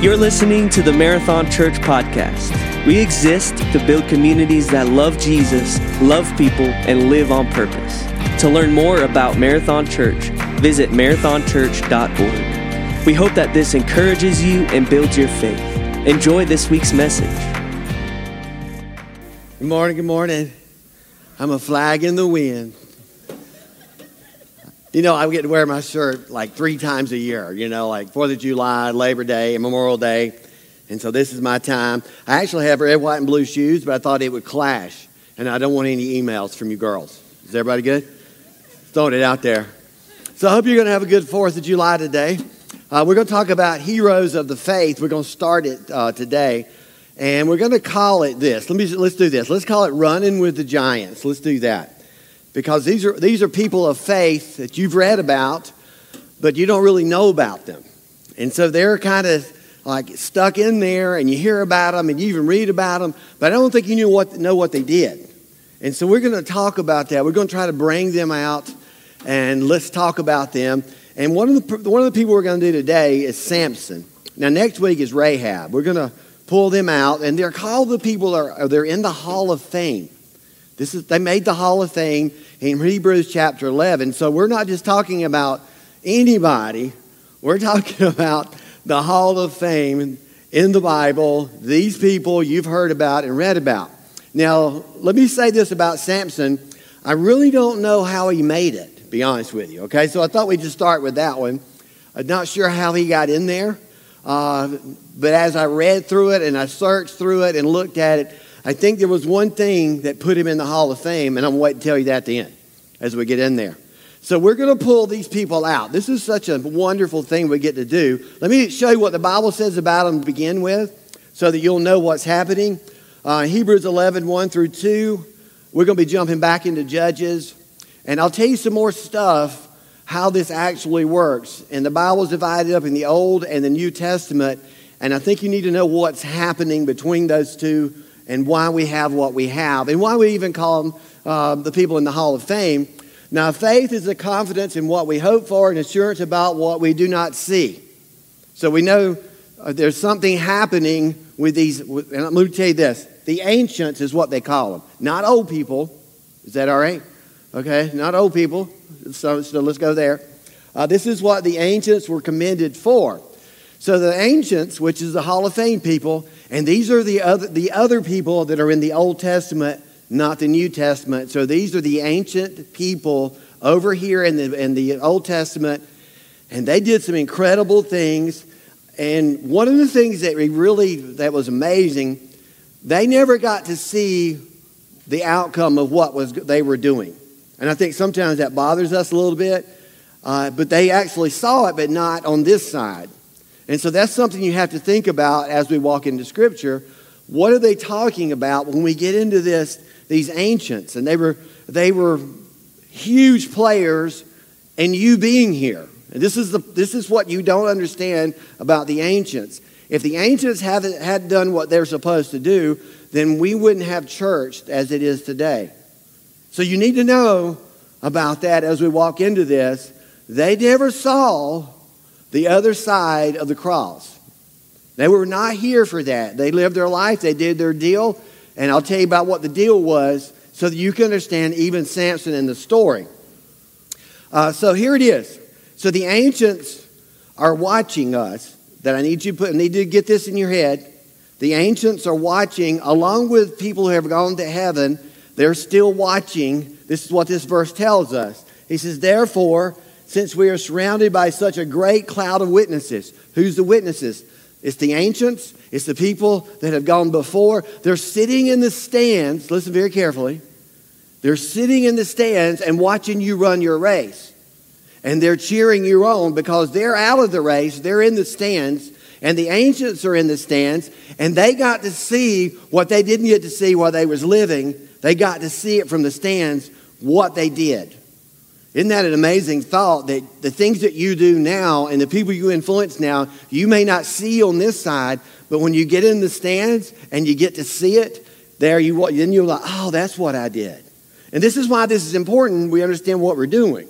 You're listening to the Marathon Church podcast. We exist to build communities that love Jesus, love people, and live on purpose. To learn more about Marathon Church, visit marathonchurch.org. We hope that this encourages you and builds your faith. Enjoy this week's message. Good morning, good morning. I'm a flag in the wind. You know, I get to wear my shirt like three times a year, you know, like 4th of July, Labor Day, and Memorial Day. And so this is my time. I actually have red, white, and blue shoes, but I thought it would clash. And I don't want any emails from you girls. Is everybody good? Throwing it out there. So I hope you're going to have a good 4th of July today. Uh, we're going to talk about heroes of the faith. We're going to start it uh, today. And we're going to call it this. Let me, let's do this. Let's call it Running with the Giants. Let's do that because these are, these are people of faith that you've read about, but you don't really know about them. And so they're kind of like stuck in there, and you hear about them, and you even read about them, but I don't think you knew what, know what they did. And so we're going to talk about that. We're going to try to bring them out, and let's talk about them. And one of the, one of the people we're going to do today is Samson. Now, next week is Rahab. We're going to pull them out, and they're called the people, are, they're in the Hall of Fame. This is, they made the Hall of Fame in Hebrews chapter 11. So we're not just talking about anybody, we're talking about the Hall of Fame in the Bible, these people you've heard about and read about. Now, let me say this about Samson. I really don't know how he made it, to be honest with you. Okay, so I thought we'd just start with that one. I'm not sure how he got in there, uh, but as I read through it and I searched through it and looked at it, I think there was one thing that put him in the Hall of Fame, and I'm waiting to tell you that at the end as we get in there. So we're going to pull these people out. This is such a wonderful thing we get to do. Let me show you what the Bible says about them to begin with so that you'll know what's happening. Uh, Hebrews 11, 1 through 2. We're going to be jumping back into Judges. And I'll tell you some more stuff how this actually works. And the Bible is divided up in the Old and the New Testament. And I think you need to know what's happening between those two and why we have what we have, and why we even call them uh, the people in the Hall of Fame. Now, faith is a confidence in what we hope for and assurance about what we do not see. So we know uh, there's something happening with these. And going to tell you this the ancients is what they call them, not old people. Is that all right? Okay, not old people. So, so let's go there. Uh, this is what the ancients were commended for. So the ancients, which is the Hall of Fame people, and these are the other, the other people that are in the Old Testament, not the New Testament. So these are the ancient people over here in the, in the Old Testament, and they did some incredible things. And one of the things that really that was amazing, they never got to see the outcome of what was they were doing. And I think sometimes that bothers us a little bit. Uh, but they actually saw it, but not on this side. And so that's something you have to think about as we walk into Scripture. What are they talking about when we get into this? These ancients, and they were they were huge players, and you being here. And this is the this is what you don't understand about the ancients. If the ancients haven't had done what they're supposed to do, then we wouldn't have church as it is today. So you need to know about that as we walk into this. They never saw the other side of the cross. They were not here for that. They lived their life, they did their deal, and I'll tell you about what the deal was so that you can understand even Samson in the story. Uh, so here it is. So the ancients are watching us. That I need you to put, I need you to get this in your head. The ancients are watching, along with people who have gone to heaven. They're still watching. This is what this verse tells us. He says, Therefore, since we are surrounded by such a great cloud of witnesses. Who's the witnesses? It's the ancients, it's the people that have gone before. They're sitting in the stands, listen very carefully. They're sitting in the stands and watching you run your race. And they're cheering you on because they're out of the race, they're in the stands, and the ancients are in the stands, and they got to see what they didn't get to see while they was living. They got to see it from the stands, what they did. Isn't that an amazing thought that the things that you do now and the people you influence now, you may not see on this side, but when you get in the stands and you get to see it, there you then you're like, oh, that's what I did. And this is why this is important. We understand what we're doing.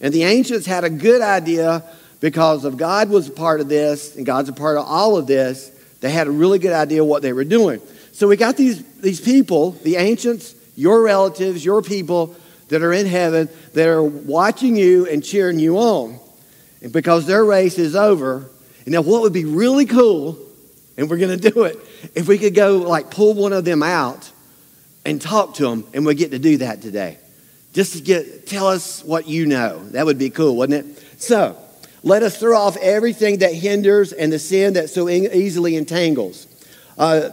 And the ancients had a good idea because if God was a part of this and God's a part of all of this, they had a really good idea what they were doing. So we got these, these people, the ancients, your relatives, your people that are in heaven that are watching you and cheering you on. And because their race is over. And now, what would be really cool, and we're going to do it, if we could go like pull one of them out and talk to them, and we get to do that today. Just to get, tell us what you know. That would be cool, wouldn't it? So, let us throw off everything that hinders and the sin that so easily entangles. Uh,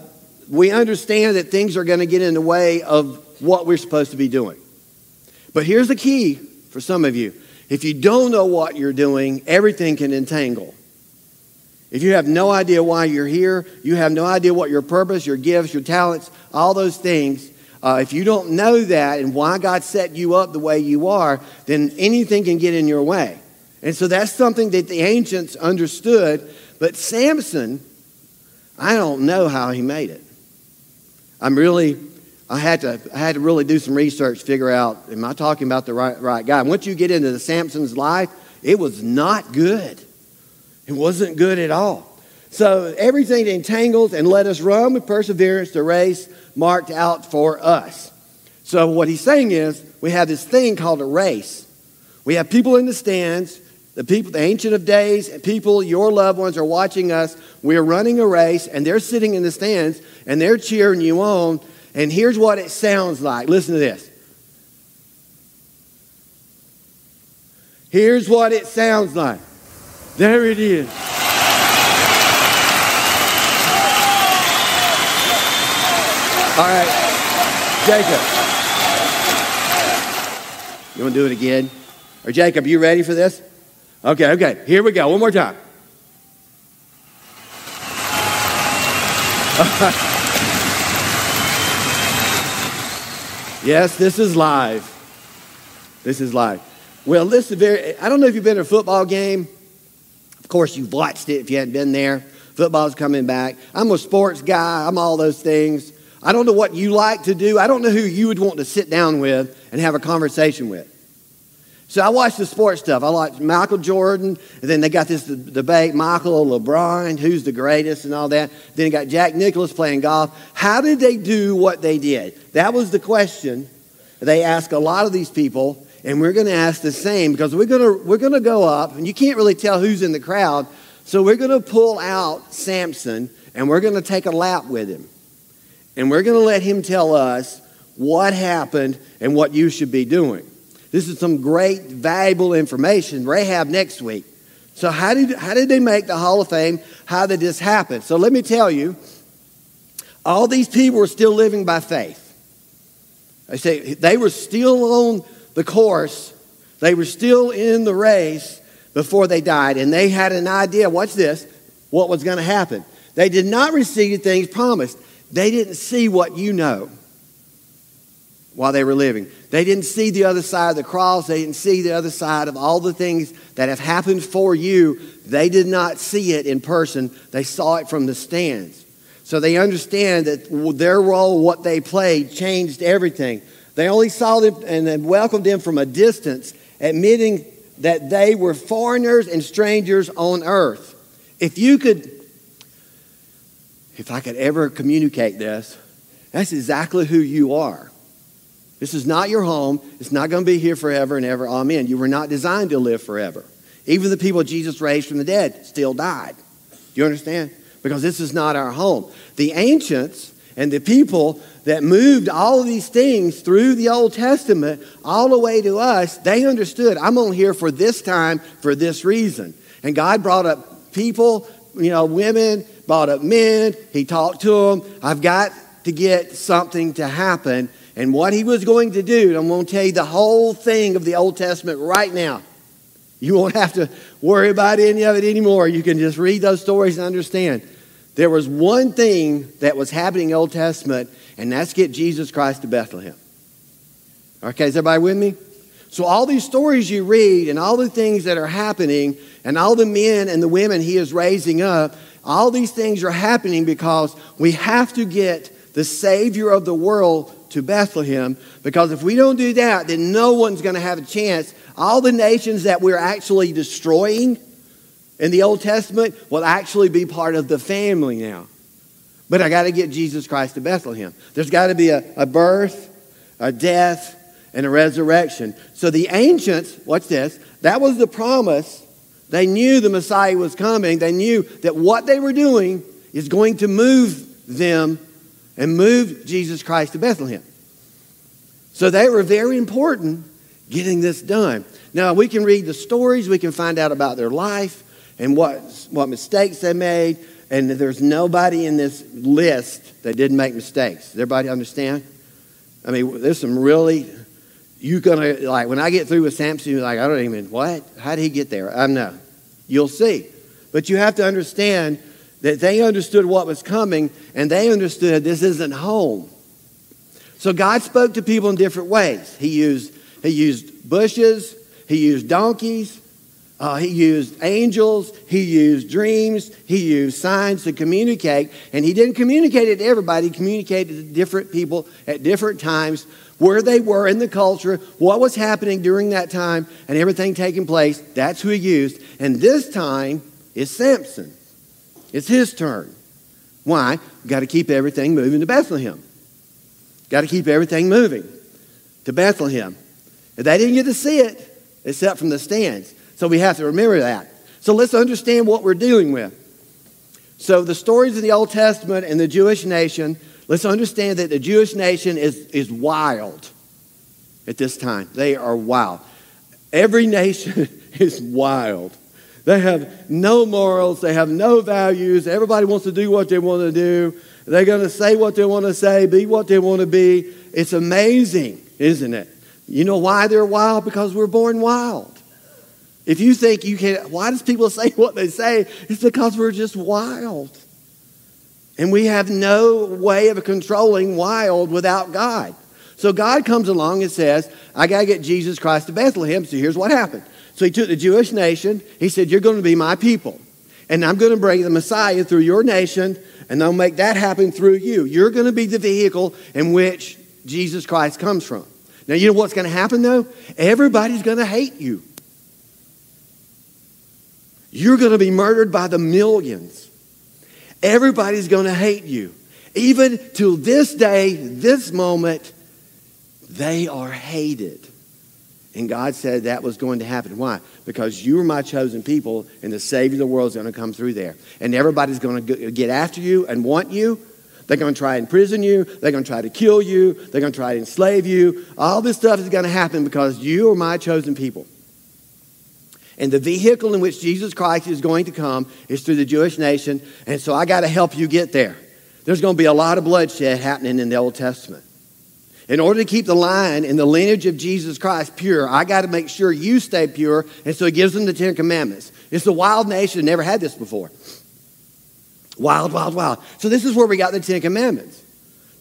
we understand that things are going to get in the way of what we're supposed to be doing. But here's the key for some of you if you don't know what you're doing, everything can entangle. If you have no idea why you're here, you have no idea what your purpose, your gifts, your talents, all those things, uh, if you don't know that and why God set you up the way you are, then anything can get in your way. And so that's something that the ancients understood. But Samson, I don't know how he made it. I'm really, I had to, I had to really do some research, figure out, am I talking about the right, right guy? Once you get into the Samson's life, it was not good. It wasn't good at all. So everything entangles and let us run with perseverance the race marked out for us. So what he's saying is we have this thing called a race. We have people in the stands the people, the Ancient of Days, people, your loved ones are watching us. We're running a race, and they're sitting in the stands, and they're cheering you on. And here's what it sounds like. Listen to this. Here's what it sounds like. There it is. All right, Jacob. You want to do it again? Or Jacob, you ready for this? Okay, okay. Here we go. One more time. yes, this is live. This is live. Well, this is very, I don't know if you've been to a football game. Of course, you've watched it if you hadn't been there. Football's coming back. I'm a sports guy, I'm all those things. I don't know what you like to do. I don't know who you would want to sit down with and have a conversation with. So I watch the sports stuff. I like Michael Jordan, and then they got this debate, Michael LeBron, who's the greatest and all that. Then you got Jack Nicklaus playing golf. How did they do what they did? That was the question they ask a lot of these people, and we're going to ask the same because we're going to we're going to go up, and you can't really tell who's in the crowd. So we're going to pull out Samson, and we're going to take a lap with him, and we're going to let him tell us what happened and what you should be doing. This is some great, valuable information. Rahab next week. So, how did, how did they make the Hall of Fame? How did this happen? So, let me tell you all these people were still living by faith. I say they were still on the course, they were still in the race before they died, and they had an idea, watch this, what was going to happen. They did not receive the things promised, they didn't see what you know while they were living. They didn't see the other side of the cross. They didn't see the other side of all the things that have happened for you. They did not see it in person. They saw it from the stands. So they understand that their role, what they played, changed everything. They only saw them and welcomed them from a distance, admitting that they were foreigners and strangers on earth. If you could, if I could ever communicate this, that's exactly who you are. This is not your home. It's not going to be here forever and ever. Amen. You were not designed to live forever. Even the people Jesus raised from the dead still died. Do you understand? Because this is not our home. The ancients and the people that moved all of these things through the Old Testament all the way to us, they understood I'm only here for this time for this reason. And God brought up people, you know, women, brought up men. He talked to them. I've got to get something to happen and what he was going to do. I'm going to tell you the whole thing of the Old Testament right now. You won't have to worry about any of it anymore. You can just read those stories and understand. There was one thing that was happening in the Old Testament, and that's get Jesus Christ to Bethlehem. Okay, is everybody with me? So, all these stories you read and all the things that are happening, and all the men and the women he is raising up, all these things are happening because we have to get the Savior of the world to Bethlehem because if we don't do that, then no one's going to have a chance. All the nations that we're actually destroying, in the Old Testament will actually be part of the family now. But I got to get Jesus Christ to Bethlehem. There's got to be a, a birth, a death, and a resurrection. So the ancients, watch this, that was the promise. They knew the Messiah was coming. They knew that what they were doing is going to move them and move Jesus Christ to Bethlehem. So they were very important getting this done. Now, we can read the stories, we can find out about their life and what, what mistakes they made, and there's nobody in this list that didn't make mistakes. Does everybody understand? I mean, there's some really, you're gonna, like, when I get through with Samson, you're like, I don't even, what? How did he get there? I know. You'll see. But you have to understand that they understood what was coming and they understood this isn't home. So God spoke to people in different ways. He used, he used bushes, he used donkeys, uh, he used angels, he used dreams, he used signs to communicate. And he didn't communicate it to everybody, he communicated to different people at different times where they were in the culture, what was happening during that time, and everything taking place. That's who he used. And this time is Samson. It's his turn. Why? Got to keep everything moving to Bethlehem. Got to keep everything moving to Bethlehem. And they didn't get to see it except from the stands. So we have to remember that. So let's understand what we're dealing with. So the stories of the Old Testament and the Jewish nation, let's understand that the Jewish nation is, is wild at this time. They are wild. Every nation is wild. They have no morals. They have no values. Everybody wants to do what they want to do. They're going to say what they want to say, be what they want to be. It's amazing, isn't it? You know why they're wild? Because we're born wild. If you think you can, why does people say what they say? It's because we're just wild. And we have no way of controlling wild without God. So God comes along and says, I got to get Jesus Christ to Bethlehem. So here's what happened. So he took the Jewish nation. He said, You're going to be my people. And I'm going to bring the Messiah through your nation, and I'll make that happen through you. You're going to be the vehicle in which Jesus Christ comes from. Now, you know what's going to happen, though? Everybody's going to hate you. You're going to be murdered by the millions. Everybody's going to hate you. Even to this day, this moment, they are hated. And God said that was going to happen. Why? Because you are my chosen people, and the Savior of the world is going to come through there. And everybody's going to get after you and want you. They're going to try to imprison you. They're going to try to kill you. They're going to try to enslave you. All this stuff is going to happen because you are my chosen people. And the vehicle in which Jesus Christ is going to come is through the Jewish nation. And so I got to help you get there. There's going to be a lot of bloodshed happening in the Old Testament. In order to keep the line and the lineage of Jesus Christ pure, I got to make sure you stay pure. And so he gives them the Ten Commandments. It's a wild nation, never had this before. Wild, wild, wild. So this is where we got the Ten Commandments.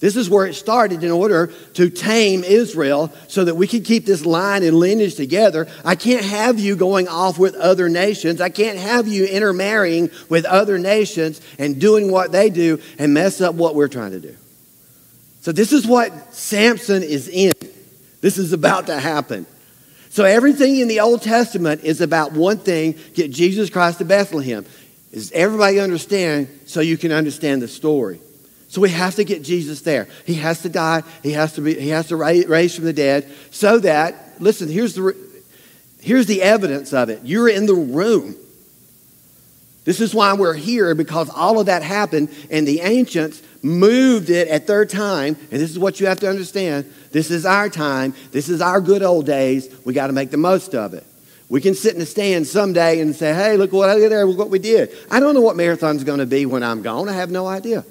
This is where it started in order to tame Israel so that we could keep this line and lineage together. I can't have you going off with other nations. I can't have you intermarrying with other nations and doing what they do and mess up what we're trying to do. So, this is what Samson is in. This is about to happen. So, everything in the Old Testament is about one thing get Jesus Christ to Bethlehem. Is everybody understand so you can understand the story? So we have to get Jesus there. He has to die. He has to be. He has to raise from the dead, so that listen. Here's the here's the evidence of it. You're in the room. This is why we're here because all of that happened, and the ancients moved it at their time. And this is what you have to understand. This is our time. This is our good old days. We got to make the most of it. We can sit in the stand someday and say, "Hey, look what I did there. Look what we did." I don't know what marathon's going to be when I'm gone. I have no idea.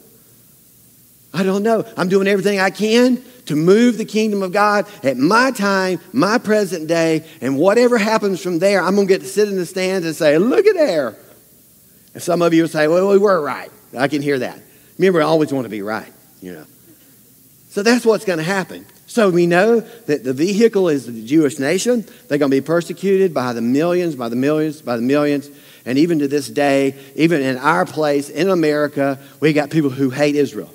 I don't know. I'm doing everything I can to move the kingdom of God at my time, my present day, and whatever happens from there, I'm going to get to sit in the stands and say, look at there. And some of you will say, well, we were right. I can hear that. Remember, I always want to be right, you know. So that's what's going to happen. So we know that the vehicle is the Jewish nation. They're going to be persecuted by the millions, by the millions, by the millions. And even to this day, even in our place in America, we got people who hate Israel.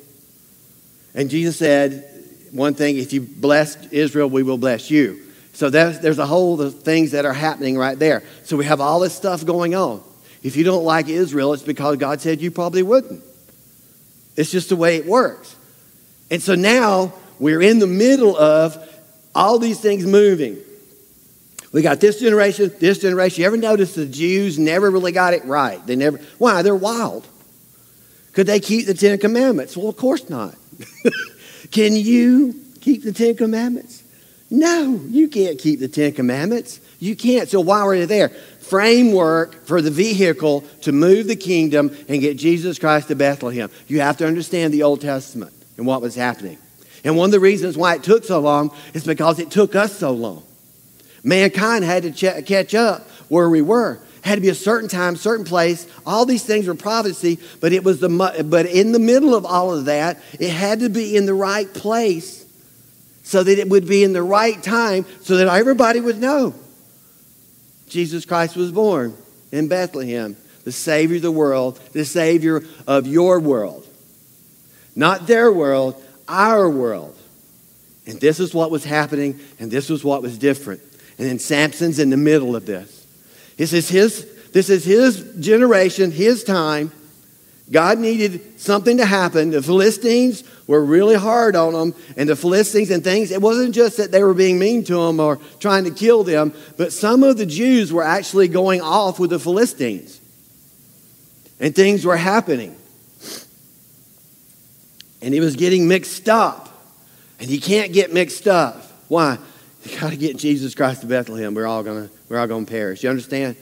And Jesus said, one thing, if you bless Israel, we will bless you. So there's a whole of things that are happening right there. So we have all this stuff going on. If you don't like Israel, it's because God said you probably wouldn't. It's just the way it works. And so now we're in the middle of all these things moving. We got this generation, this generation. You ever notice the Jews never really got it right? They never, why? They're wild. Could they keep the Ten Commandments? Well, of course not. Can you keep the Ten Commandments? No, you can't keep the Ten Commandments. You can't. So why were they there? Framework for the vehicle to move the kingdom and get Jesus Christ to Bethlehem. You have to understand the Old Testament and what was happening. And one of the reasons why it took so long is because it took us so long. Mankind had to ch- catch up where we were. Had to be a certain time, certain place. All these things were prophecy, but it was the but in the middle of all of that, it had to be in the right place so that it would be in the right time so that everybody would know Jesus Christ was born in Bethlehem, the Savior of the world, the Savior of your world. Not their world, our world. And this is what was happening, and this was what was different. And then Samson's in the middle of this. This is his, this is his generation, his time. God needed something to happen. The Philistines were really hard on them, and the Philistines and things, it wasn't just that they were being mean to them or trying to kill them, but some of the Jews were actually going off with the Philistines. And things were happening. And he was getting mixed up. And he can't get mixed up. Why? You got to get Jesus Christ to Bethlehem. We're all gonna we're all gonna perish. You understand?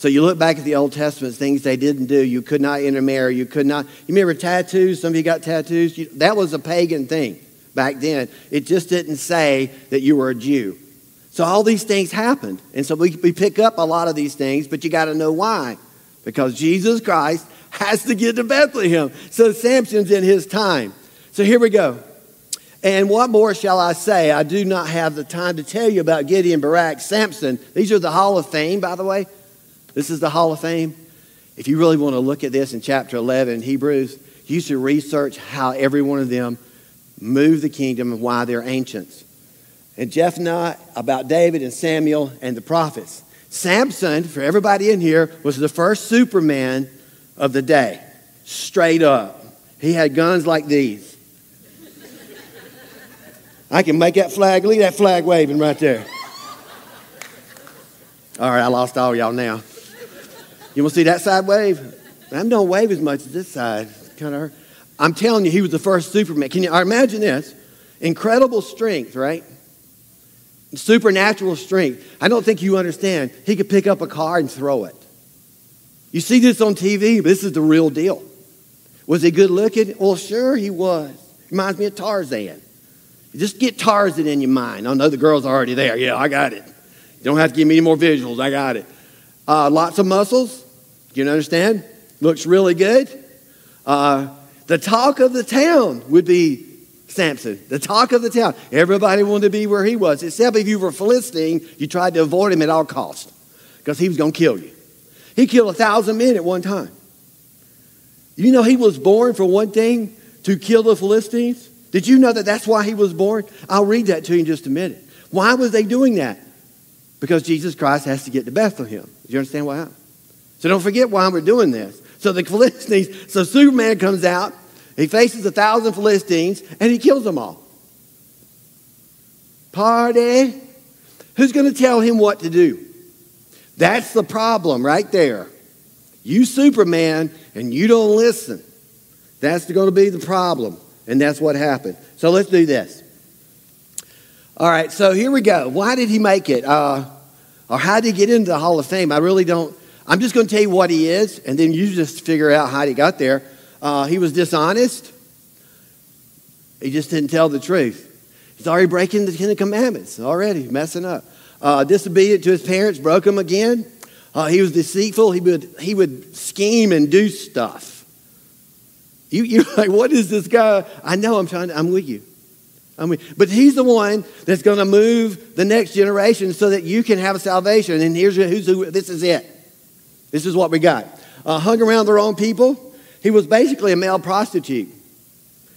So you look back at the Old Testament, things they didn't do. You could not intermarry. You could not. You remember tattoos? Some of you got tattoos. You, that was a pagan thing back then. It just didn't say that you were a Jew. So all these things happened. And so we, we pick up a lot of these things, but you got to know why. Because Jesus Christ has to get to Bethlehem. So Samson's in his time. So here we go. And what more shall I say? I do not have the time to tell you about Gideon, Barak, Samson. These are the Hall of Fame, by the way. This is the Hall of Fame. If you really want to look at this in chapter 11 in Hebrews, you should research how every one of them moved the kingdom and why they're ancients. And Jephthah about David and Samuel and the prophets. Samson, for everybody in here, was the first Superman of the day. Straight up. He had guns like these. I can make that flag, leave that flag waving right there. All right, I lost all y'all now. You want to see that side wave? I don't wave as much as this side. Kind of. I'm telling you, he was the first Superman. Can you imagine this? Incredible strength, right? Supernatural strength. I don't think you understand. He could pick up a car and throw it. You see this on TV, but this is the real deal. Was he good looking? Well, sure he was. Reminds me of Tarzan. Just get Tarzan in your mind. I know the girl's already there. Yeah, I got it. You don't have to give me any more visuals. I got it. Uh, lots of muscles. You understand? Looks really good. Uh, the talk of the town would be Samson. The talk of the town. Everybody wanted to be where he was. Except if you were Philistine, you tried to avoid him at all costs because he was going to kill you. He killed a thousand men at one time. You know he was born for one thing to kill the Philistines? Did you know that that's why he was born? I'll read that to you in just a minute. Why was they doing that? Because Jesus Christ has to get to Bethlehem. Do you understand why? So don't forget why we're doing this. So the Philistines, so Superman comes out, he faces a thousand Philistines, and he kills them all. Party. Who's going to tell him what to do? That's the problem right there. You Superman, and you don't listen. That's going to be the problem. And that's what happened. So let's do this. All right, so here we go. Why did he make it? Uh, or how did he get into the Hall of Fame? I really don't. I'm just going to tell you what he is, and then you just figure out how he got there. Uh, he was dishonest. He just didn't tell the truth. He's already breaking the Ten Commandments, already messing up. Uh, disobedient to his parents, broke them again. Uh, he was deceitful. He would, he would scheme and do stuff. You, you're like, what is this guy? I know I'm trying to, I'm with you. I mean, but he's the one that's going to move the next generation so that you can have a salvation. And here's who's who, this is it. This is what we got. Uh, hung around the wrong people. He was basically a male prostitute.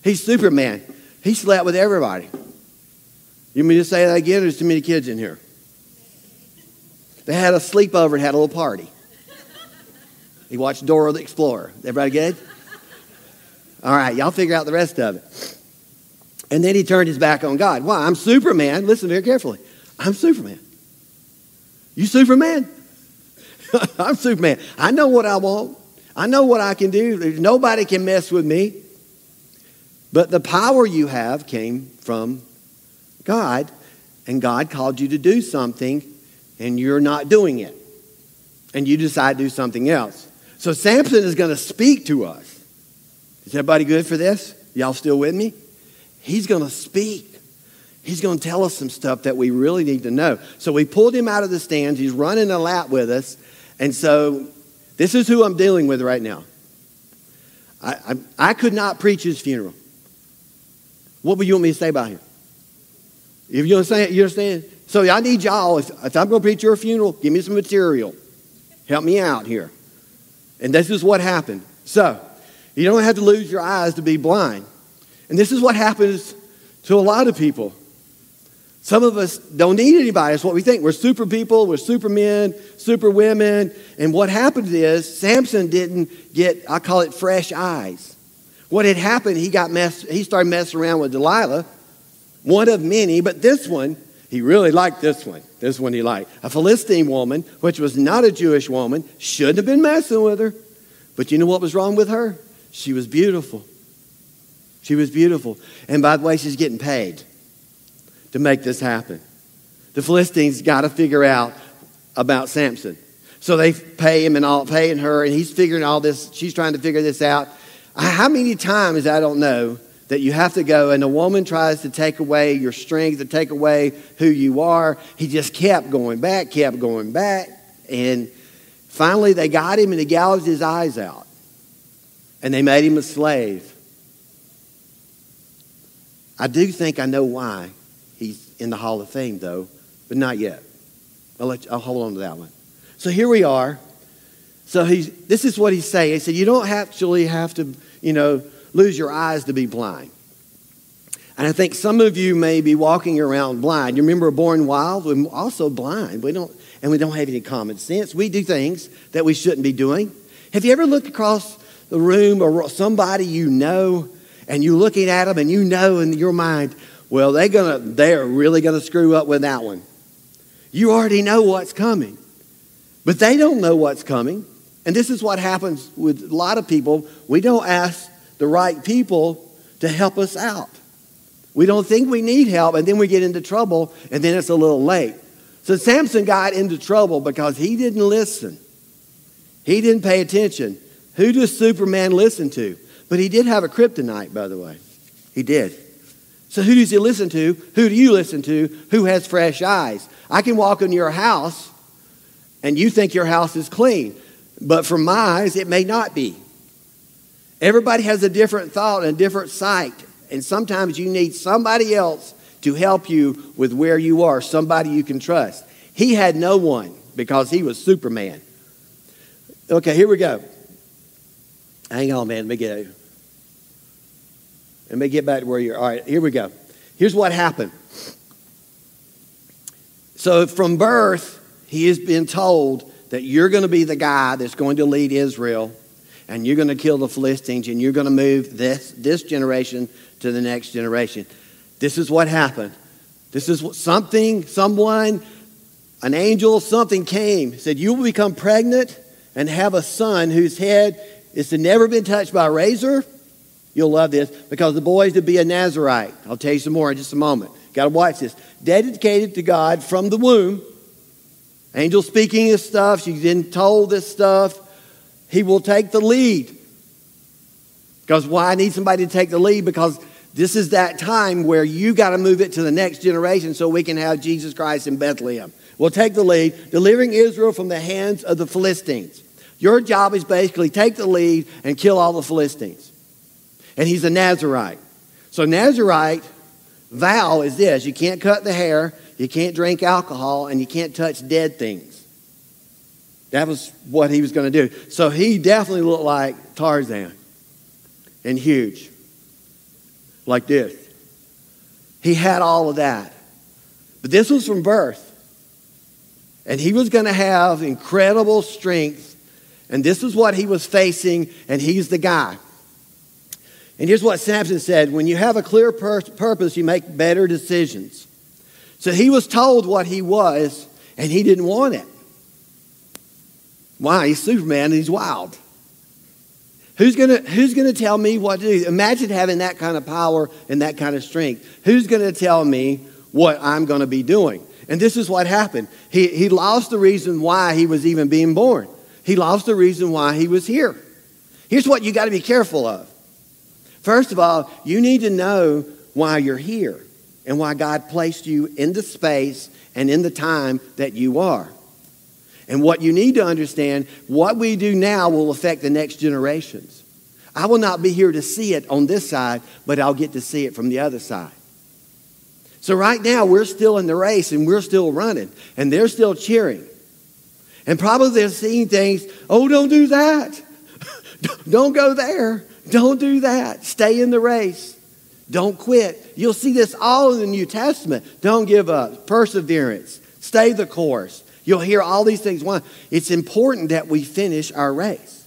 He's Superman. He slept with everybody. You mean to say that again? There's too many kids in here. They had a sleepover and had a little party. He watched Dora the Explorer. Everybody good? All right, y'all figure out the rest of it. And then he turned his back on God. Why? I'm Superman. Listen very carefully. I'm Superman. You Superman? I'm Superman. I know what I want. I know what I can do. Nobody can mess with me. But the power you have came from God, and God called you to do something, and you're not doing it. And you decide to do something else. So Samson is going to speak to us. Is everybody good for this? Y'all still with me? He's going to speak. He's going to tell us some stuff that we really need to know. So we pulled him out of the stands. He's running a lap with us. And so this is who I'm dealing with right now. I, I, I could not preach his funeral. What would you want me to say about him? If you understand, you understand? So I need y'all, if, if I'm going to preach your funeral, give me some material. Help me out here. And this is what happened. So, you don't have to lose your eyes to be blind. And this is what happens to a lot of people. Some of us don't need anybody. It's what we think. We're super people, we're supermen, super women. And what happened is Samson didn't get, I call it fresh eyes. What had happened, he got messed, he started messing around with Delilah, one of many, but this one, he really liked this one. This one he liked. A Philistine woman, which was not a Jewish woman, shouldn't have been messing with her. But you know what was wrong with her? She was beautiful. She was beautiful. And by the way, she's getting paid to make this happen. The Philistines got to figure out about Samson. So they pay him and all, paying her, and he's figuring all this. She's trying to figure this out. Uh, how many times, I don't know, that you have to go and a woman tries to take away your strength, to take away who you are. He just kept going back, kept going back. And finally, they got him and they gouged his eyes out. And they made him a slave. I do think I know why he's in the Hall of Fame, though, but not yet. I'll, let you, I'll hold on to that one. So here we are. So he's, this is what he's saying. He said, You don't actually have to, you know, lose your eyes to be blind. And I think some of you may be walking around blind. You remember Born Wild? We're also blind. We don't, and we don't have any common sense. We do things that we shouldn't be doing. Have you ever looked across the room or somebody you know and you're looking at them and you know in your mind, well, they're gonna, they're really gonna screw up with that one. You already know what's coming, but they don't know what's coming. And this is what happens with a lot of people. We don't ask the right people to help us out. We don't think we need help, and then we get into trouble, and then it's a little late. So Samson got into trouble because he didn't listen. He didn't pay attention. Who does Superman listen to? But he did have a kryptonite, by the way. He did. So who does he listen to? Who do you listen to? Who has fresh eyes? I can walk into your house and you think your house is clean, but from my eyes, it may not be. Everybody has a different thought and a different sight, and sometimes you need somebody else to help you with where you are, somebody you can trust. He had no one because he was Superman. Okay, here we go. Hang on, man. Let me get Let me get back to where you're. All right, here we go. Here's what happened. So from birth, he has been told that you're going to be the guy that's going to lead Israel, and you're going to kill the Philistines, and you're going to move this this generation to the next generation. This is what happened. This is what, something, someone, an angel, something came, said, You will become pregnant and have a son whose head is to never been touched by a razor. You'll love this because the boy is to be a Nazarite. I'll tell you some more in just a moment. Got to watch this. Dedicated to God from the womb. Angel speaking this stuff. She's been told this stuff. He will take the lead. Because why I need somebody to take the lead? Because this is that time where you got to move it to the next generation so we can have Jesus Christ in Bethlehem. We'll take the lead, delivering Israel from the hands of the Philistines. Your job is basically take the lead and kill all the Philistines. And he's a Nazarite. So, Nazarite vow is this you can't cut the hair, you can't drink alcohol, and you can't touch dead things. That was what he was going to do. So, he definitely looked like Tarzan and huge, like this. He had all of that. But this was from birth. And he was going to have incredible strength And this is what he was facing, and he's the guy. And here's what Samson said when you have a clear pur- purpose, you make better decisions. So he was told what he was, and he didn't want it. Why? He's Superman and he's wild. Who's gonna, who's gonna tell me what to do? Imagine having that kind of power and that kind of strength. Who's gonna tell me what I'm gonna be doing? And this is what happened. He, he lost the reason why he was even being born. He lost the reason why he was here. Here's what you got to be careful of. First of all, you need to know why you're here and why God placed you in the space and in the time that you are. And what you need to understand, what we do now will affect the next generations. I will not be here to see it on this side, but I'll get to see it from the other side. So right now, we're still in the race and we're still running, and they're still cheering. And probably they're seeing things, oh, don't do that. don't go there. Don't do that. Stay in the race. Don't quit. You'll see this all in the New Testament. Don't give up. Perseverance. Stay the course. You'll hear all these things. Why? It's important that we finish our race.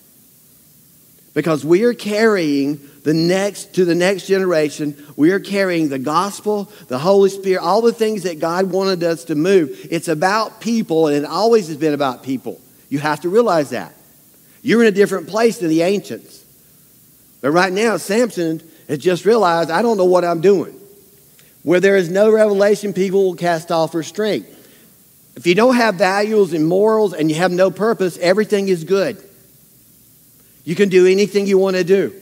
Because we are carrying the next to the next generation, we are carrying the gospel, the Holy Spirit, all the things that God wanted us to move. It's about people, and it always has been about people. You have to realize that. You're in a different place than the ancients. But right now, Samson has just realized, I don't know what I'm doing. Where there is no revelation, people will cast off restraint. If you don't have values and morals and you have no purpose, everything is good. You can do anything you want to do.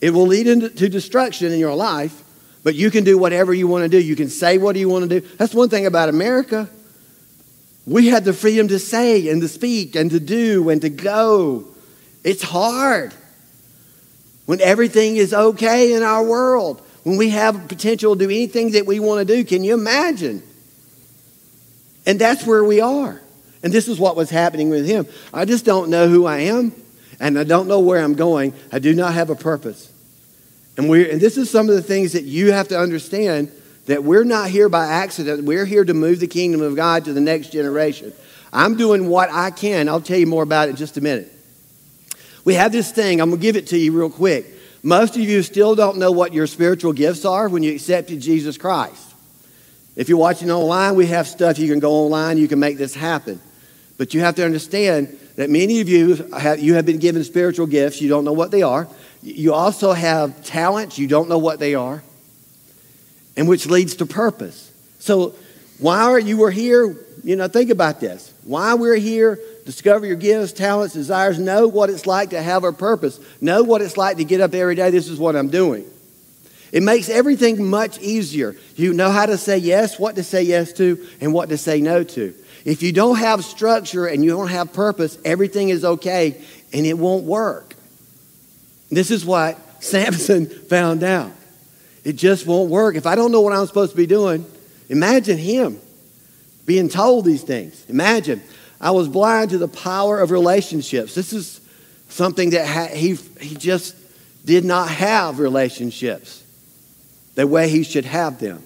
It will lead into destruction in your life, but you can do whatever you want to do. You can say what you want to do. That's one thing about America. We had the freedom to say and to speak and to do and to go. It's hard when everything is okay in our world, when we have potential to do anything that we want to do. Can you imagine? And that's where we are. And this is what was happening with him. I just don't know who I am, and I don't know where I'm going. I do not have a purpose. And, we're and this is some of the things that you have to understand that we're not here by accident. We're here to move the kingdom of God to the next generation. I'm doing what I can. I'll tell you more about it in just a minute. We have this thing, I'm going to give it to you real quick. Most of you still don't know what your spiritual gifts are when you accepted Jesus Christ. If you're watching online, we have stuff you can go online, you can make this happen. But you have to understand that many of you have, you have been given spiritual gifts, you don't know what they are. You also have talents, you don't know what they are, and which leads to purpose. So, why are you were here? You know, think about this. Why we're here, discover your gifts, talents, desires, know what it's like to have a purpose, know what it's like to get up every day. This is what I'm doing. It makes everything much easier. You know how to say yes, what to say yes to, and what to say no to. If you don't have structure and you don't have purpose, everything is okay and it won't work. This is what Samson found out. It just won't work. If I don't know what I'm supposed to be doing, imagine him being told these things. Imagine, I was blind to the power of relationships. This is something that ha- he, he just did not have relationships the way he should have them.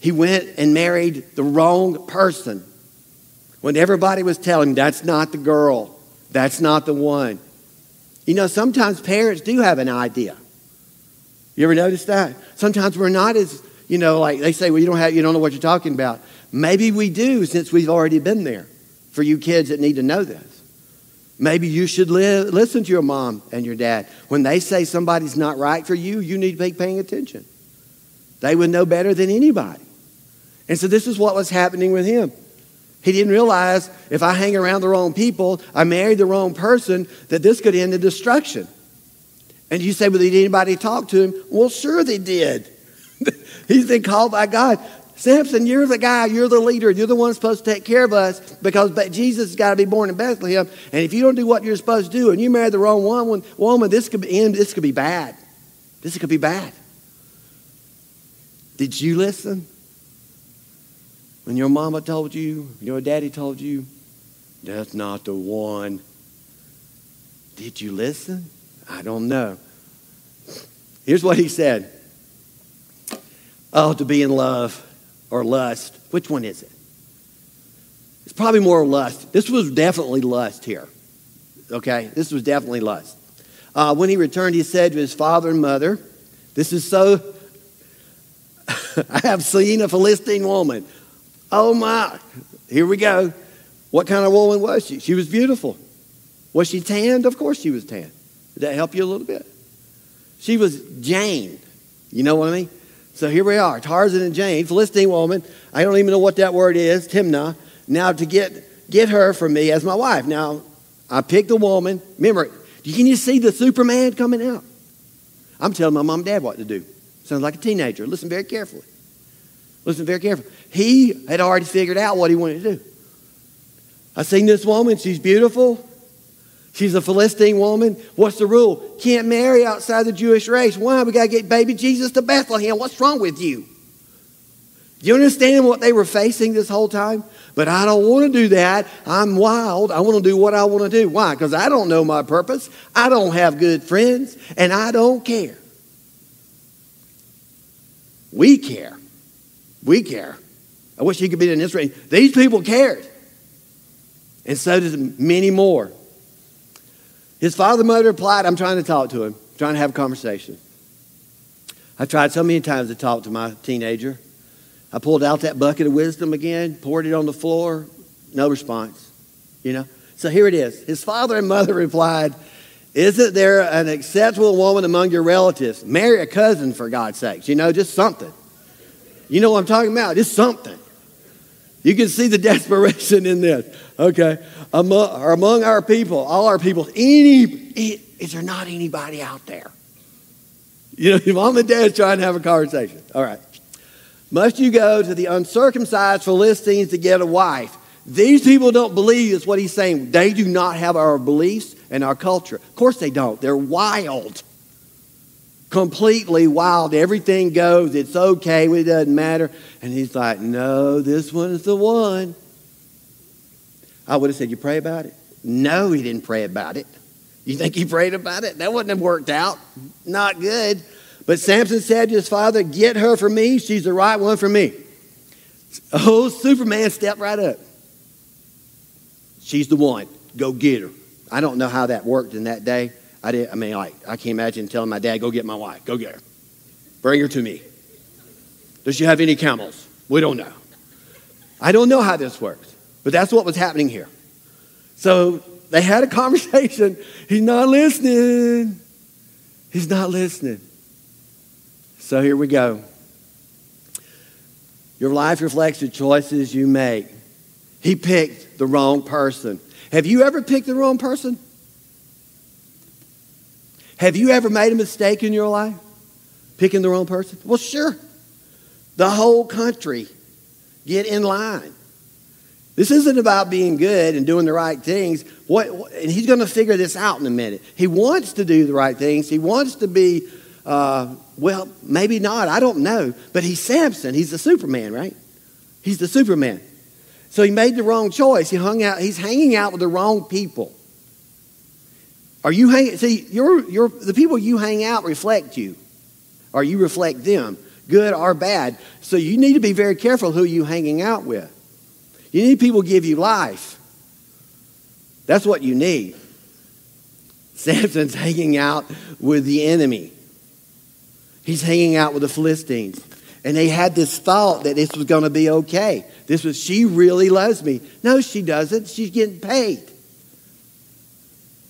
He went and married the wrong person when everybody was telling him, that's not the girl, that's not the one. You know, sometimes parents do have an idea. You ever notice that? Sometimes we're not as, you know, like they say, well, you don't have, you don't know what you're talking about. Maybe we do since we've already been there for you kids that need to know this. Maybe you should li- listen to your mom and your dad. When they say somebody's not right for you, you need to be paying attention. They would know better than anybody. And so this is what was happening with him. He didn't realize if I hang around the wrong people, I married the wrong person, that this could end in destruction. And you say, well, did anybody talk to him? Well, sure they did. He's been called by God. Samson, you're the guy, you're the leader, you're the one supposed to take care of us because Jesus has got to be born in Bethlehem. And if you don't do what you're supposed to do and you marry the wrong woman, woman this could end, this could be bad. This could be bad. Did you listen? When your mama told you, your daddy told you, that's not the one. Did you listen? I don't know. Here's what he said Oh, to be in love or lust. Which one is it? It's probably more lust. This was definitely lust here. Okay? This was definitely lust. Uh, when he returned, he said to his father and mother, This is so. I have seen a Philistine woman. Oh my. Here we go. What kind of woman was she? She was beautiful. Was she tanned? Of course she was tanned. Did that help you a little bit? She was Jane. You know what I mean? So here we are, Tarzan and Jane, Philistine woman. I don't even know what that word is, Timnah. Now to get get her for me as my wife. Now I picked a woman. Remember, can you see the Superman coming out? I'm telling my mom and dad what to do. Sounds like a teenager. Listen very carefully. Listen very carefully. He had already figured out what he wanted to do. I seen this woman. She's beautiful. She's a Philistine woman. What's the rule? Can't marry outside the Jewish race. Why? We got to get baby Jesus to Bethlehem. What's wrong with you? Do you understand what they were facing this whole time? But I don't want to do that. I'm wild. I want to do what I want to do. Why? Because I don't know my purpose. I don't have good friends, and I don't care. We care. We care. I wish you could be in this room. These people cared. And so did many more. His father and mother replied, I'm trying to talk to him, trying to have a conversation. I've tried so many times to talk to my teenager. I pulled out that bucket of wisdom again, poured it on the floor, no response. You know? So here it is. His father and mother replied, Isn't there an acceptable woman among your relatives? Marry a cousin, for God's sakes. You know, just something. You know what I'm talking about? Just something. You can see the desperation in this. Okay. Among, among our people, all our people, any, is there not anybody out there? You know, your mom and dad's trying to have a conversation. All right. Must you go to the uncircumcised Philistines to get a wife? These people don't believe is what he's saying. They do not have our beliefs and our culture. Of course they don't. They're wild. Completely wild. Everything goes. It's okay. It doesn't matter. And he's like, no, this one is the one. I would have said, you pray about it? No, he didn't pray about it. You think he prayed about it? That wouldn't have worked out. Not good. But Samson said to his father, Get her for me. She's the right one for me. Oh, Superman stepped right up. She's the one. Go get her. I don't know how that worked in that day. I did. I mean, like, I can't imagine telling my dad, "Go get my wife. Go get her. Bring her to me." Does she have any camels? We don't know. I don't know how this works, but that's what was happening here. So they had a conversation. He's not listening. He's not listening. So here we go. Your life reflects the choices you make. He picked the wrong person. Have you ever picked the wrong person? Have you ever made a mistake in your life? Picking the wrong person? Well, sure. The whole country get in line. This isn't about being good and doing the right things. What, and he's going to figure this out in a minute. He wants to do the right things. He wants to be uh, well, maybe not. I don't know. But he's Samson. He's the Superman, right? He's the Superman. So he made the wrong choice. He hung out. He's hanging out with the wrong people. Are you hanging? See, you're, you're, the people you hang out reflect you, or you reflect them, good or bad. So you need to be very careful who you hanging out with. You need people give you life. That's what you need. Samson's hanging out with the enemy. He's hanging out with the Philistines. And they had this thought that this was going to be okay. This was, she really loves me. No, she doesn't. She's getting paid.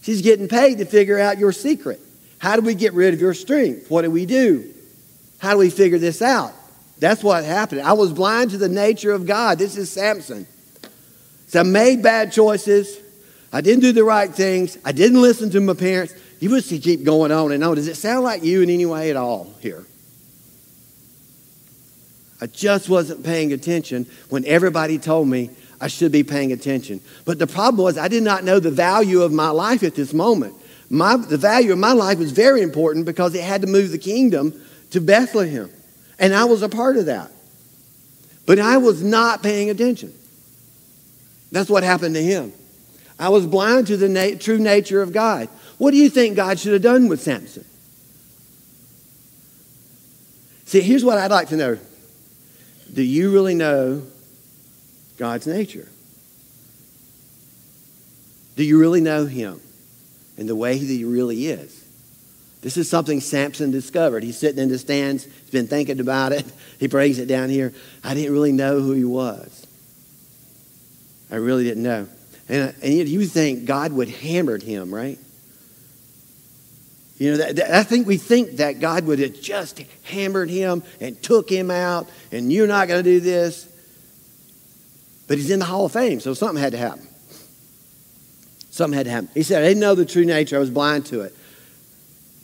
She's getting paid to figure out your secret. How do we get rid of your strength? What do we do? How do we figure this out? That's what happened. I was blind to the nature of God. This is Samson. So I made bad choices. I didn't do the right things. I didn't listen to my parents. You must keep going on and on. Does it sound like you in any way at all here? I just wasn't paying attention when everybody told me I should be paying attention. But the problem was I did not know the value of my life at this moment. My, the value of my life was very important because it had to move the kingdom to Bethlehem. And I was a part of that. But I was not paying attention. That's what happened to him. I was blind to the na- true nature of God. What do you think God should have done with Samson? See, here's what I'd like to know Do you really know God's nature? Do you really know Him? and the way that he really is. This is something Samson discovered. He's sitting in the stands, he's been thinking about it. He brings it down here. I didn't really know who he was. I really didn't know. And, and you think God would hammered him, right? You know, that, that, I think we think that God would have just hammered him and took him out, and you're not going to do this. But he's in the Hall of Fame, so something had to happen. Something had to happen. He said, I didn't know the true nature. I was blind to it.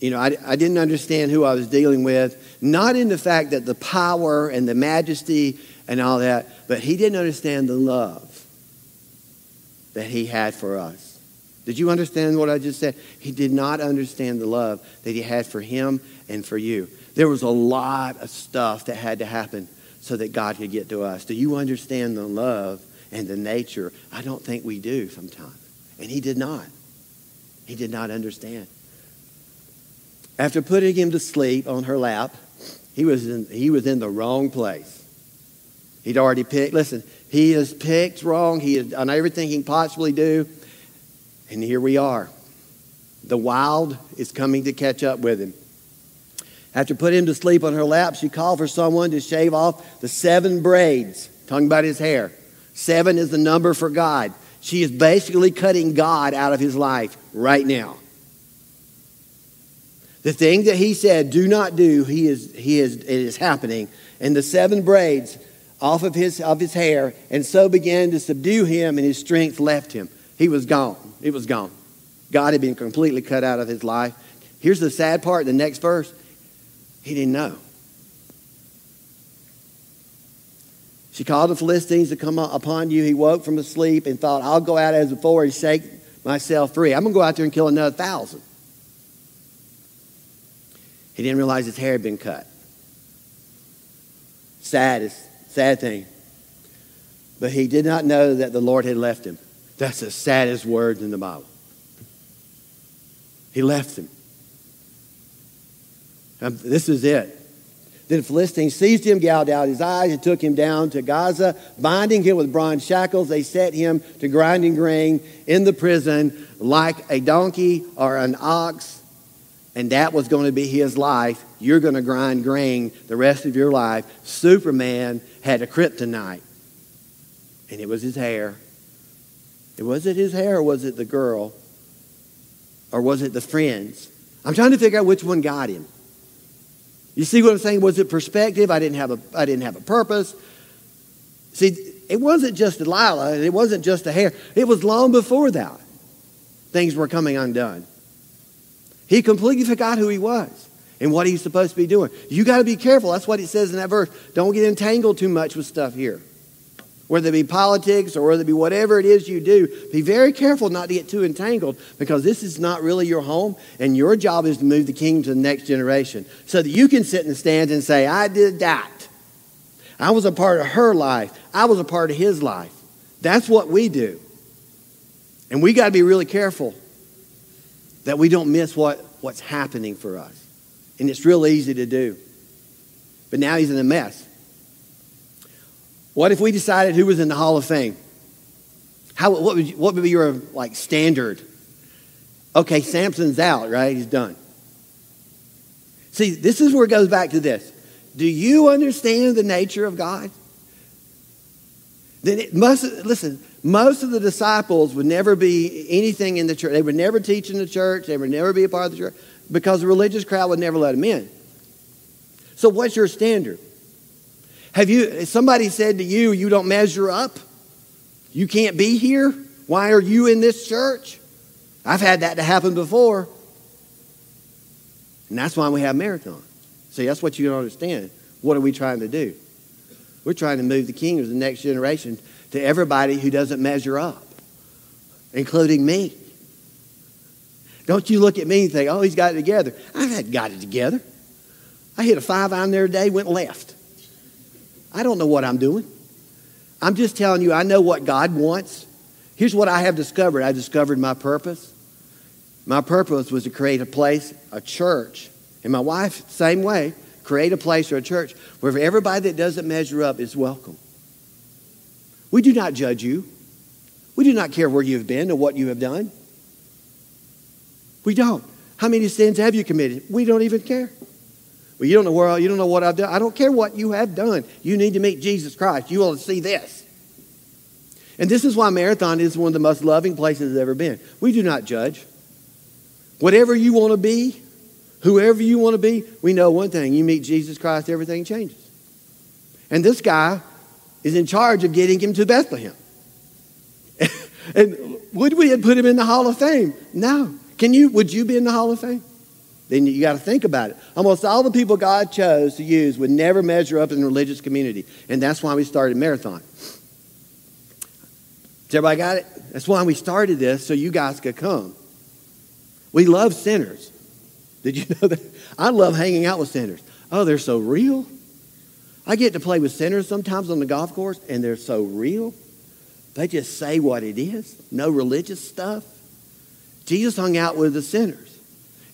You know, I, I didn't understand who I was dealing with, not in the fact that the power and the majesty and all that, but he didn't understand the love that he had for us. Did you understand what I just said? He did not understand the love that he had for him and for you. There was a lot of stuff that had to happen so that God could get to us. Do you understand the love and the nature? I don't think we do sometimes. And he did not. He did not understand. After putting him to sleep on her lap, he was in, he was in the wrong place. He'd already picked, listen, he has picked wrong. He has done everything he can possibly do. And here we are. The wild is coming to catch up with him. After putting him to sleep on her lap, she called for someone to shave off the seven braids, talking about his hair. Seven is the number for God. She is basically cutting God out of his life right now. The thing that he said, do not do, he is, he is, it is happening. And the seven braids off of his, of his hair, and so began to subdue him, and his strength left him. He was gone. It was gone. God had been completely cut out of his life. Here's the sad part, the next verse. He didn't know. She called the Philistines to come upon you. He woke from his sleep and thought, I'll go out as before and shake myself free. I'm going to go out there and kill another thousand. He didn't realize his hair had been cut. Saddest, sad thing. But he did not know that the Lord had left him. That's the saddest words in the Bible. He left him. Um, this is it. Then the Philistines seized him, gouged out his eyes, and took him down to Gaza. Binding him with bronze shackles, they set him to grinding grain in the prison like a donkey or an ox. And that was going to be his life. You're going to grind grain the rest of your life. Superman had a kryptonite, and it was his hair. It Was it his hair or was it the girl? Or was it the friends? I'm trying to figure out which one got him. You see what I'm saying? Was it perspective? I didn't have a, I didn't have a purpose. See, it wasn't just Delilah. And it wasn't just the hair. It was long before that. Things were coming undone. He completely forgot who he was and what he's supposed to be doing. You got to be careful. That's what it says in that verse. Don't get entangled too much with stuff here whether it be politics or whether it be whatever it is you do, be very careful not to get too entangled because this is not really your home, and your job is to move the kingdom to the next generation so that you can sit in the stands and say, I did that. I was a part of her life, I was a part of his life. That's what we do. And we got to be really careful that we don't miss what, what's happening for us. And it's real easy to do. But now he's in a mess. What if we decided who was in the Hall of Fame? How, what, would you, what would be your like standard? Okay, Samson's out, right? He's done. See, this is where it goes back to this. Do you understand the nature of God? Then it must listen. Most of the disciples would never be anything in the church. They would never teach in the church. They would never be a part of the church because the religious crowd would never let them in. So, what's your standard? Have you, somebody said to you, you don't measure up? You can't be here? Why are you in this church? I've had that to happen before. And that's why we have marathon. See, that's what you don't understand. What are we trying to do? We're trying to move the kingdom of the next generation to everybody who doesn't measure up, including me. Don't you look at me and think, oh, he's got it together. I have got it together. I hit a five iron there today, went left. I don't know what I'm doing. I'm just telling you, I know what God wants. Here's what I have discovered I discovered my purpose. My purpose was to create a place, a church, and my wife, same way, create a place or a church where everybody that doesn't measure up is welcome. We do not judge you. We do not care where you've been or what you have done. We don't. How many sins have you committed? We don't even care. Well, you don't know where I, you don't know what I've done. I don't care what you have done. You need to meet Jesus Christ. You will see this. And this is why Marathon is one of the most loving places ever been. We do not judge. Whatever you want to be, whoever you want to be, we know one thing. You meet Jesus Christ, everything changes. And this guy is in charge of getting him to Bethlehem. and would we have put him in the Hall of Fame? No. Can you, would you be in the Hall of Fame? Then you got to think about it. Almost all the people God chose to use would never measure up in the religious community. And that's why we started Marathon. Has everybody got it? That's why we started this, so you guys could come. We love sinners. Did you know that? I love hanging out with sinners. Oh, they're so real. I get to play with sinners sometimes on the golf course, and they're so real. They just say what it is, no religious stuff. Jesus hung out with the sinners.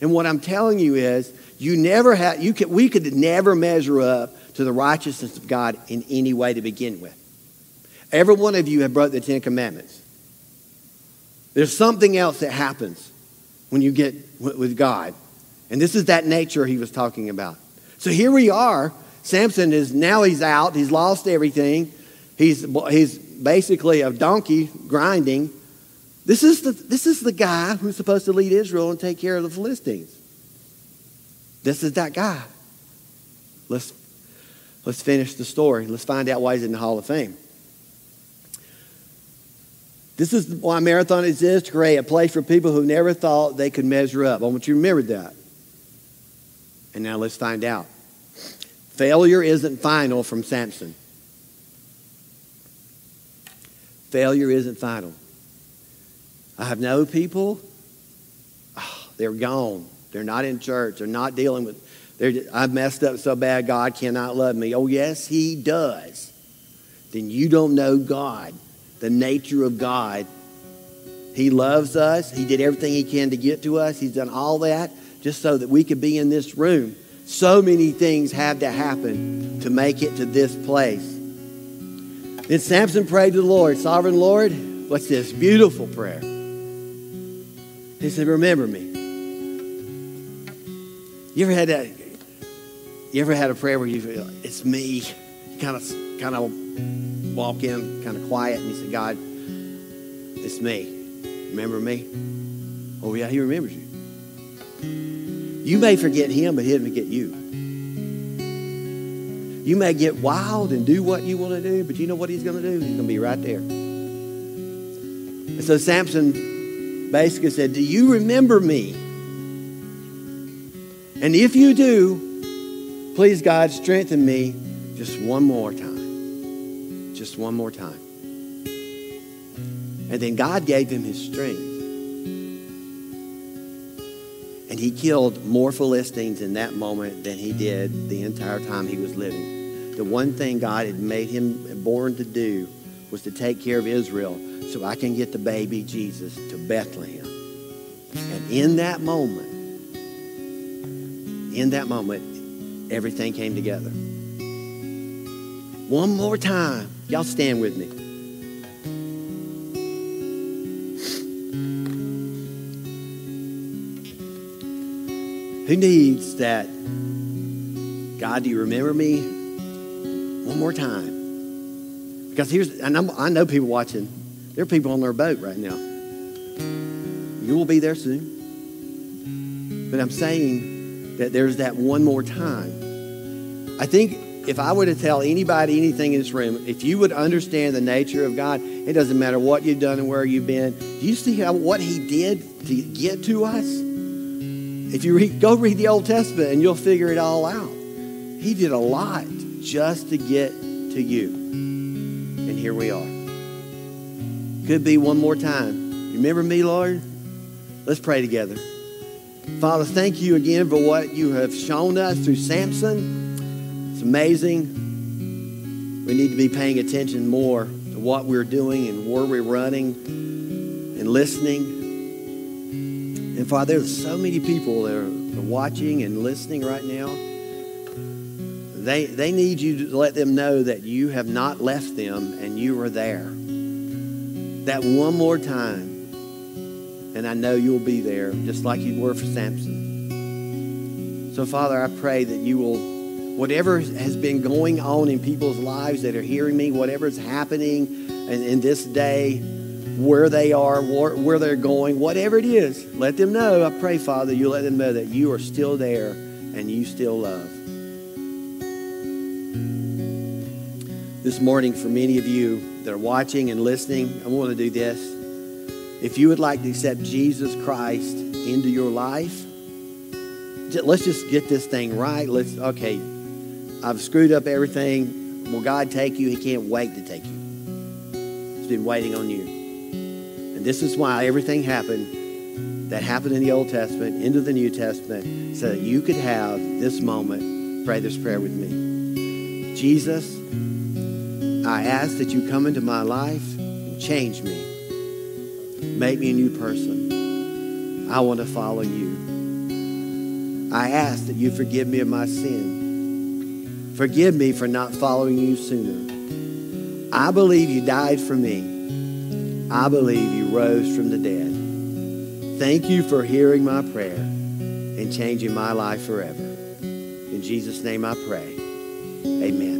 And what I'm telling you is, you never have, you could, we could never measure up to the righteousness of God in any way to begin with. Every one of you have broke the Ten Commandments. There's something else that happens when you get with God. And this is that nature he was talking about. So here we are. Samson is now he's out. He's lost everything. He's, he's basically a donkey grinding. This is, the, this is the guy who's supposed to lead Israel and take care of the Philistines. This is that guy. Let's, let's finish the story. Let's find out why he's in the Hall of Fame. This is why Marathon exists to create a place for people who never thought they could measure up. I want you to remember that. And now let's find out. Failure isn't final from Samson. Failure isn't final. I have known people, oh, they're gone. They're not in church. They're not dealing with, I've messed up so bad, God cannot love me. Oh, yes, He does. Then you don't know God, the nature of God. He loves us. He did everything He can to get to us. He's done all that just so that we could be in this room. So many things had to happen to make it to this place. Then Samson prayed to the Lord, Sovereign Lord, what's this? Beautiful prayer. He said, Remember me. You ever had that? You ever had a prayer where you feel it's me? You kind of kind of walk in kind of quiet and you say, God, it's me. Remember me? Oh yeah, he remembers you. You may forget him, but he'll forget you. You may get wild and do what you want to do, but you know what he's going to do? He's going to be right there. And so Samson basically said, Do you remember me? And if you do, please, God, strengthen me just one more time. Just one more time. And then God gave him his strength. And he killed more Philistines in that moment than he did the entire time he was living. The one thing God had made him born to do was to take care of Israel so I can get the baby Jesus to Bethlehem. And in that moment, in that moment, everything came together. One more time. Y'all stand with me. Who needs that? God, do you remember me? One more time. Because here's, and I'm, I know people watching, there are people on their boat right now. You will be there soon. But I'm saying that there's that one more time. I think if I were to tell anybody anything in this room, if you would understand the nature of God, it doesn't matter what you've done and where you've been. Do you see how what He did to get to us? If you read, go read the Old Testament and you'll figure it all out. He did a lot just to get to you. Here we are. Could be one more time. Remember me, Lord? Let's pray together. Father, thank you again for what you have shown us through Samson. It's amazing. We need to be paying attention more to what we're doing and where we're running and listening. And Father, there's so many people that are watching and listening right now. They, they need you to let them know that you have not left them and you are there. That one more time. And I know you'll be there just like you were for Samson. So, Father, I pray that you will, whatever has been going on in people's lives that are hearing me, whatever is happening in, in this day, where they are, where, where they're going, whatever it is, let them know. I pray, Father, you let them know that you are still there and you still love. This morning, for many of you that are watching and listening, I want to do this. If you would like to accept Jesus Christ into your life, let's just get this thing right. Let's, okay, I've screwed up everything. Will God take you? He can't wait to take you. He's been waiting on you. And this is why everything happened that happened in the Old Testament into the New Testament so that you could have this moment, pray this prayer with me. Jesus, I ask that you come into my life and change me. Make me a new person. I want to follow you. I ask that you forgive me of my sin. Forgive me for not following you sooner. I believe you died for me. I believe you rose from the dead. Thank you for hearing my prayer and changing my life forever. In Jesus' name I pray. Amen.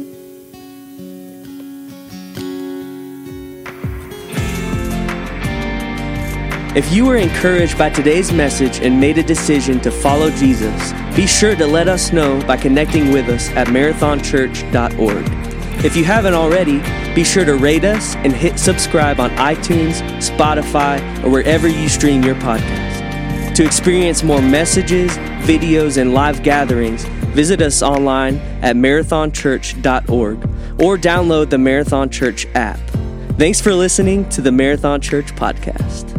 If you were encouraged by today's message and made a decision to follow Jesus, be sure to let us know by connecting with us at marathonchurch.org. If you haven't already, be sure to rate us and hit subscribe on iTunes, Spotify, or wherever you stream your podcast. To experience more messages, videos, and live gatherings, visit us online at marathonchurch.org or download the Marathon Church app. Thanks for listening to the Marathon Church podcast.